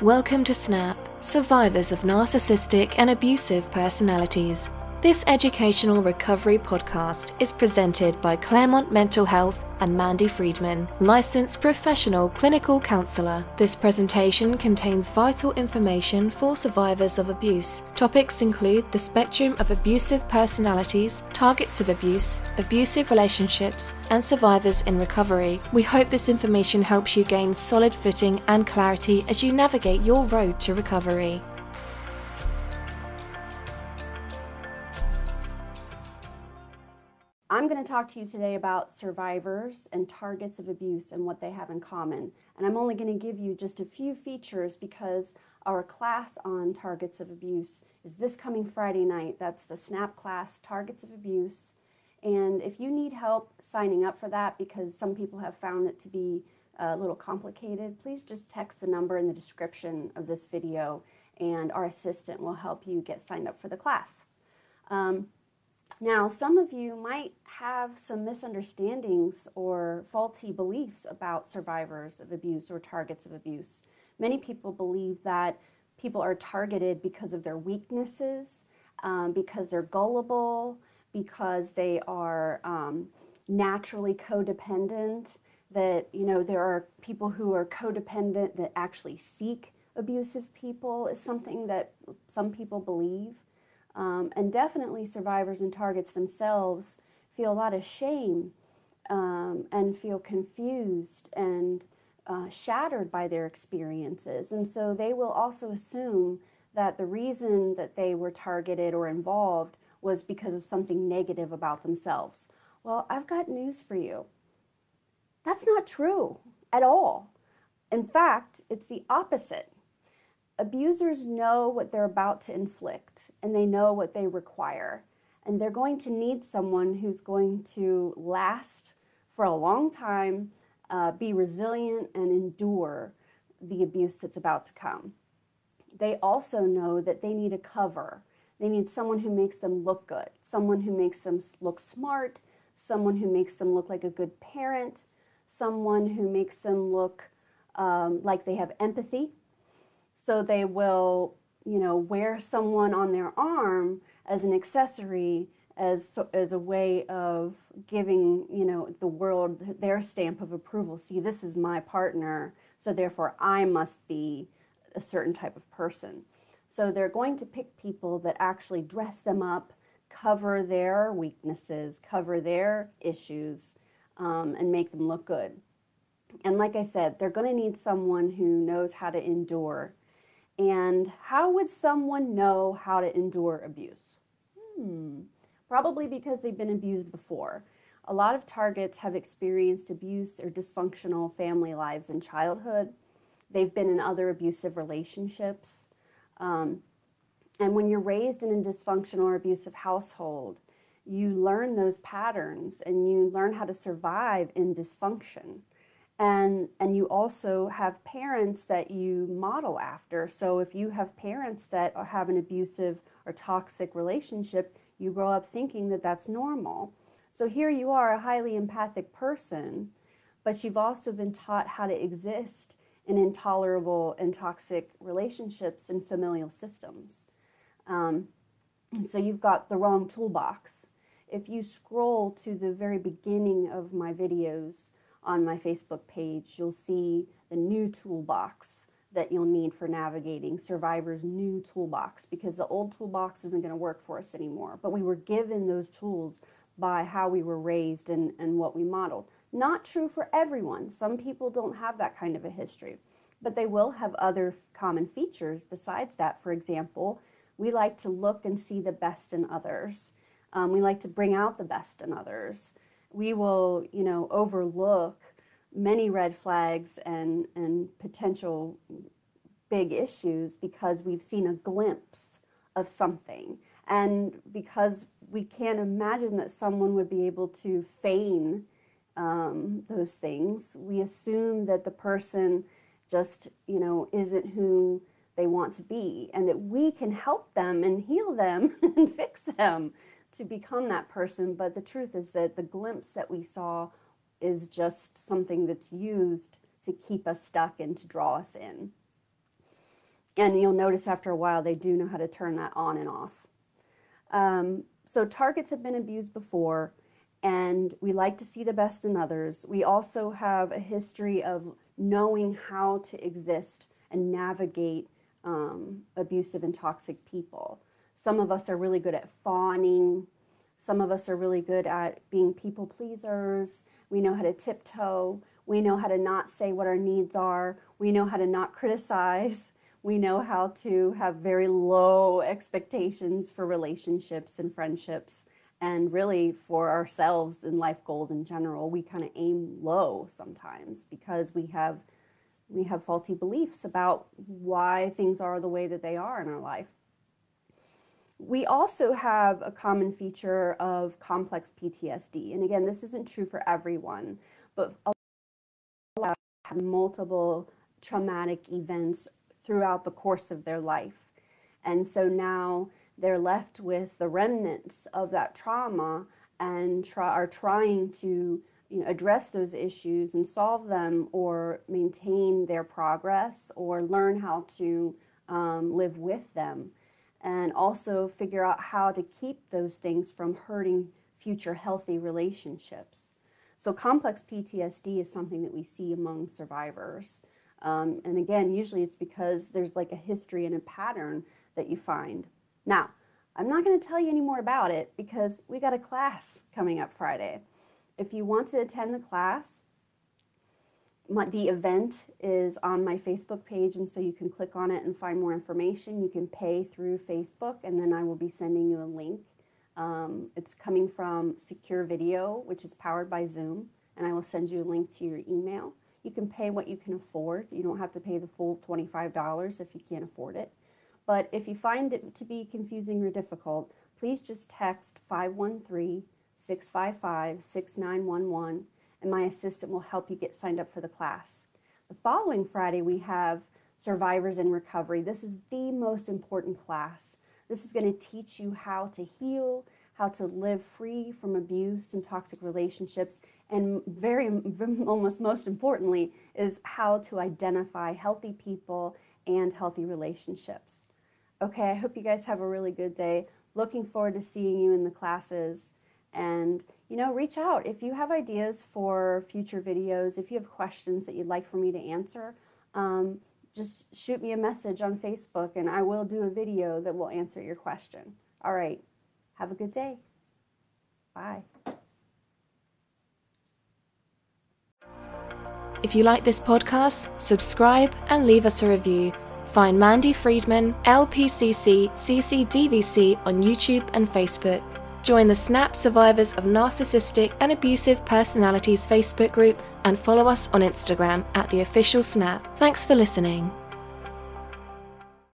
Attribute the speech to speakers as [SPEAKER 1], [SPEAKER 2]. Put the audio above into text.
[SPEAKER 1] Welcome to SNAP, Survivors of Narcissistic and Abusive Personalities. This educational recovery podcast is presented by Claremont Mental Health and Mandy Friedman, licensed professional clinical counselor. This presentation contains vital information for survivors of abuse. Topics include the spectrum of abusive personalities, targets of abuse, abusive relationships, and survivors in recovery. We hope this information helps you gain solid footing and clarity as you navigate your road to recovery.
[SPEAKER 2] To talk to you today about survivors and targets of abuse and what they have in common. And I'm only going to give you just a few features because our class on targets of abuse is this coming Friday night. That's the SNAP class, Targets of Abuse. And if you need help signing up for that because some people have found it to be a little complicated, please just text the number in the description of this video and our assistant will help you get signed up for the class. Um, now, some of you might have some misunderstandings or faulty beliefs about survivors of abuse or targets of abuse. Many people believe that people are targeted because of their weaknesses, um, because they're gullible, because they are um, naturally codependent, that, you know, there are people who are codependent that actually seek abusive people is something that some people believe. Um, and definitely survivors and targets themselves feel a lot of shame um, and feel confused and uh, shattered by their experiences. And so they will also assume that the reason that they were targeted or involved was because of something negative about themselves. Well, I've got news for you. That's not true at all. In fact, it's the opposite abusers know what they're about to inflict and they know what they require. And they're going to need someone who's going to last for a long time, uh, be resilient, and endure the abuse that's about to come. They also know that they need a cover. They need someone who makes them look good, someone who makes them look smart, someone who makes them look like a good parent, someone who makes them look um, like they have empathy so they will, you know, wear someone on their arm as an accessory as as a way of giving, you know, the world their stamp of approval. See, this is my partner, so therefore I must be a certain type of person. So they're going to pick people that actually dress them up, cover their weaknesses, cover their issues, um, and make them look good. And like I said, they're going to need someone who knows how to endure and how would someone know how to endure abuse? Hmm, probably because they've been abused before. A lot of targets have experienced abuse or dysfunctional family lives in childhood. They've been in other abusive relationships. Um, and when you're raised in a dysfunctional or abusive household, you learn those patterns and you learn how to survive in dysfunction and and you also have parents that you model after. So if you have parents that have an abusive or toxic relationship you grow up thinking that that's normal. So here you are a highly empathic person but you've also been taught how to exist in intolerable and toxic relationships and familial systems. Um, so you've got the wrong toolbox. If you scroll to the very beginning of my videos on my Facebook page, you'll see the new toolbox that you'll need for navigating Survivor's new toolbox because the old toolbox isn't going to work for us anymore. But we were given those tools by how we were raised and, and what we modeled. Not true for everyone. Some people don't have that kind of a history, but they will have other common features besides that. For example, we like to look and see the best in others. Um, we like to bring out the best in others we will, you know, overlook many red flags and, and potential big issues because we've seen a glimpse of something. And because we can't imagine that someone would be able to feign um, those things, we assume that the person just, you know, isn't who they want to be and that we can help them and heal them and fix them to become that person. But the truth is that the glimpse that we saw is just something that's used to keep us stuck and to draw us in. And you'll notice after a while they do know how to turn that on and off. Um, so targets have been abused before, and we like to see the best in others. We also have a history of knowing how to exist and navigate um, abusive and toxic people. Some of us are really good at fawning. Some of us are really good at being people pleasers. We know how to tiptoe. We know how to not say what our needs are. We know how to not criticize. We know how to have very low expectations for relationships and friendships. And really, for ourselves and life goals in general, we kind of aim low sometimes because we have we have faulty beliefs about why things are the way that they are in our life. We also have a common feature of complex PTSD. And again, this isn't true for everyone, but a lot have multiple traumatic events throughout the course of their life. And so now they're left with the remnants of that trauma and try, are trying to you know, address those issues and solve them or maintain their progress or learn how to um, live with them and also figure out how to keep those things from hurting future healthy relationships. So, complex PTSD is something that we see among survivors. Um, and again, usually it's because there's like a history and a pattern that you find. Now, I'm not going to tell you any more about it because we got a class coming up Friday. If you want to attend the class, my, the event is on my Facebook page, and so you can click on it and find more information. You can pay through Facebook, and then I will be sending you a link. Um, it's coming from Secure Video, which is powered by Zoom, and I will send you a link to your email. You can pay what you can afford. You don't have to pay the full $25 if you can't afford it. But if you find it to be confusing or difficult, please just text 513 655 6911 and my assistant will help you get signed up for the class. The following Friday, we have Survivors in Recovery. This is the most important class. This is going to teach you how to heal, how to live free from abuse and toxic relationships, and very, almost most importantly, is how to identify healthy people and healthy relationships. Okay, I hope you guys have a really good day. Looking forward to seeing you in the classes and you know reach out. If you have ideas for future videos if you have questions that you'd like for me to answer um, just shoot me a message on facebook and i will do a video that will answer your question. All right. Have a good day. Bye.
[SPEAKER 1] If you like this podcast subscribe and leave us a review. Find mandy friedman lpcc ccdvc on youtube and facebook Join the SNAP Survivors of Narcissistic and Abusive Personalities Facebook group and follow us on Instagram at the official SNAP. Thanks for listening.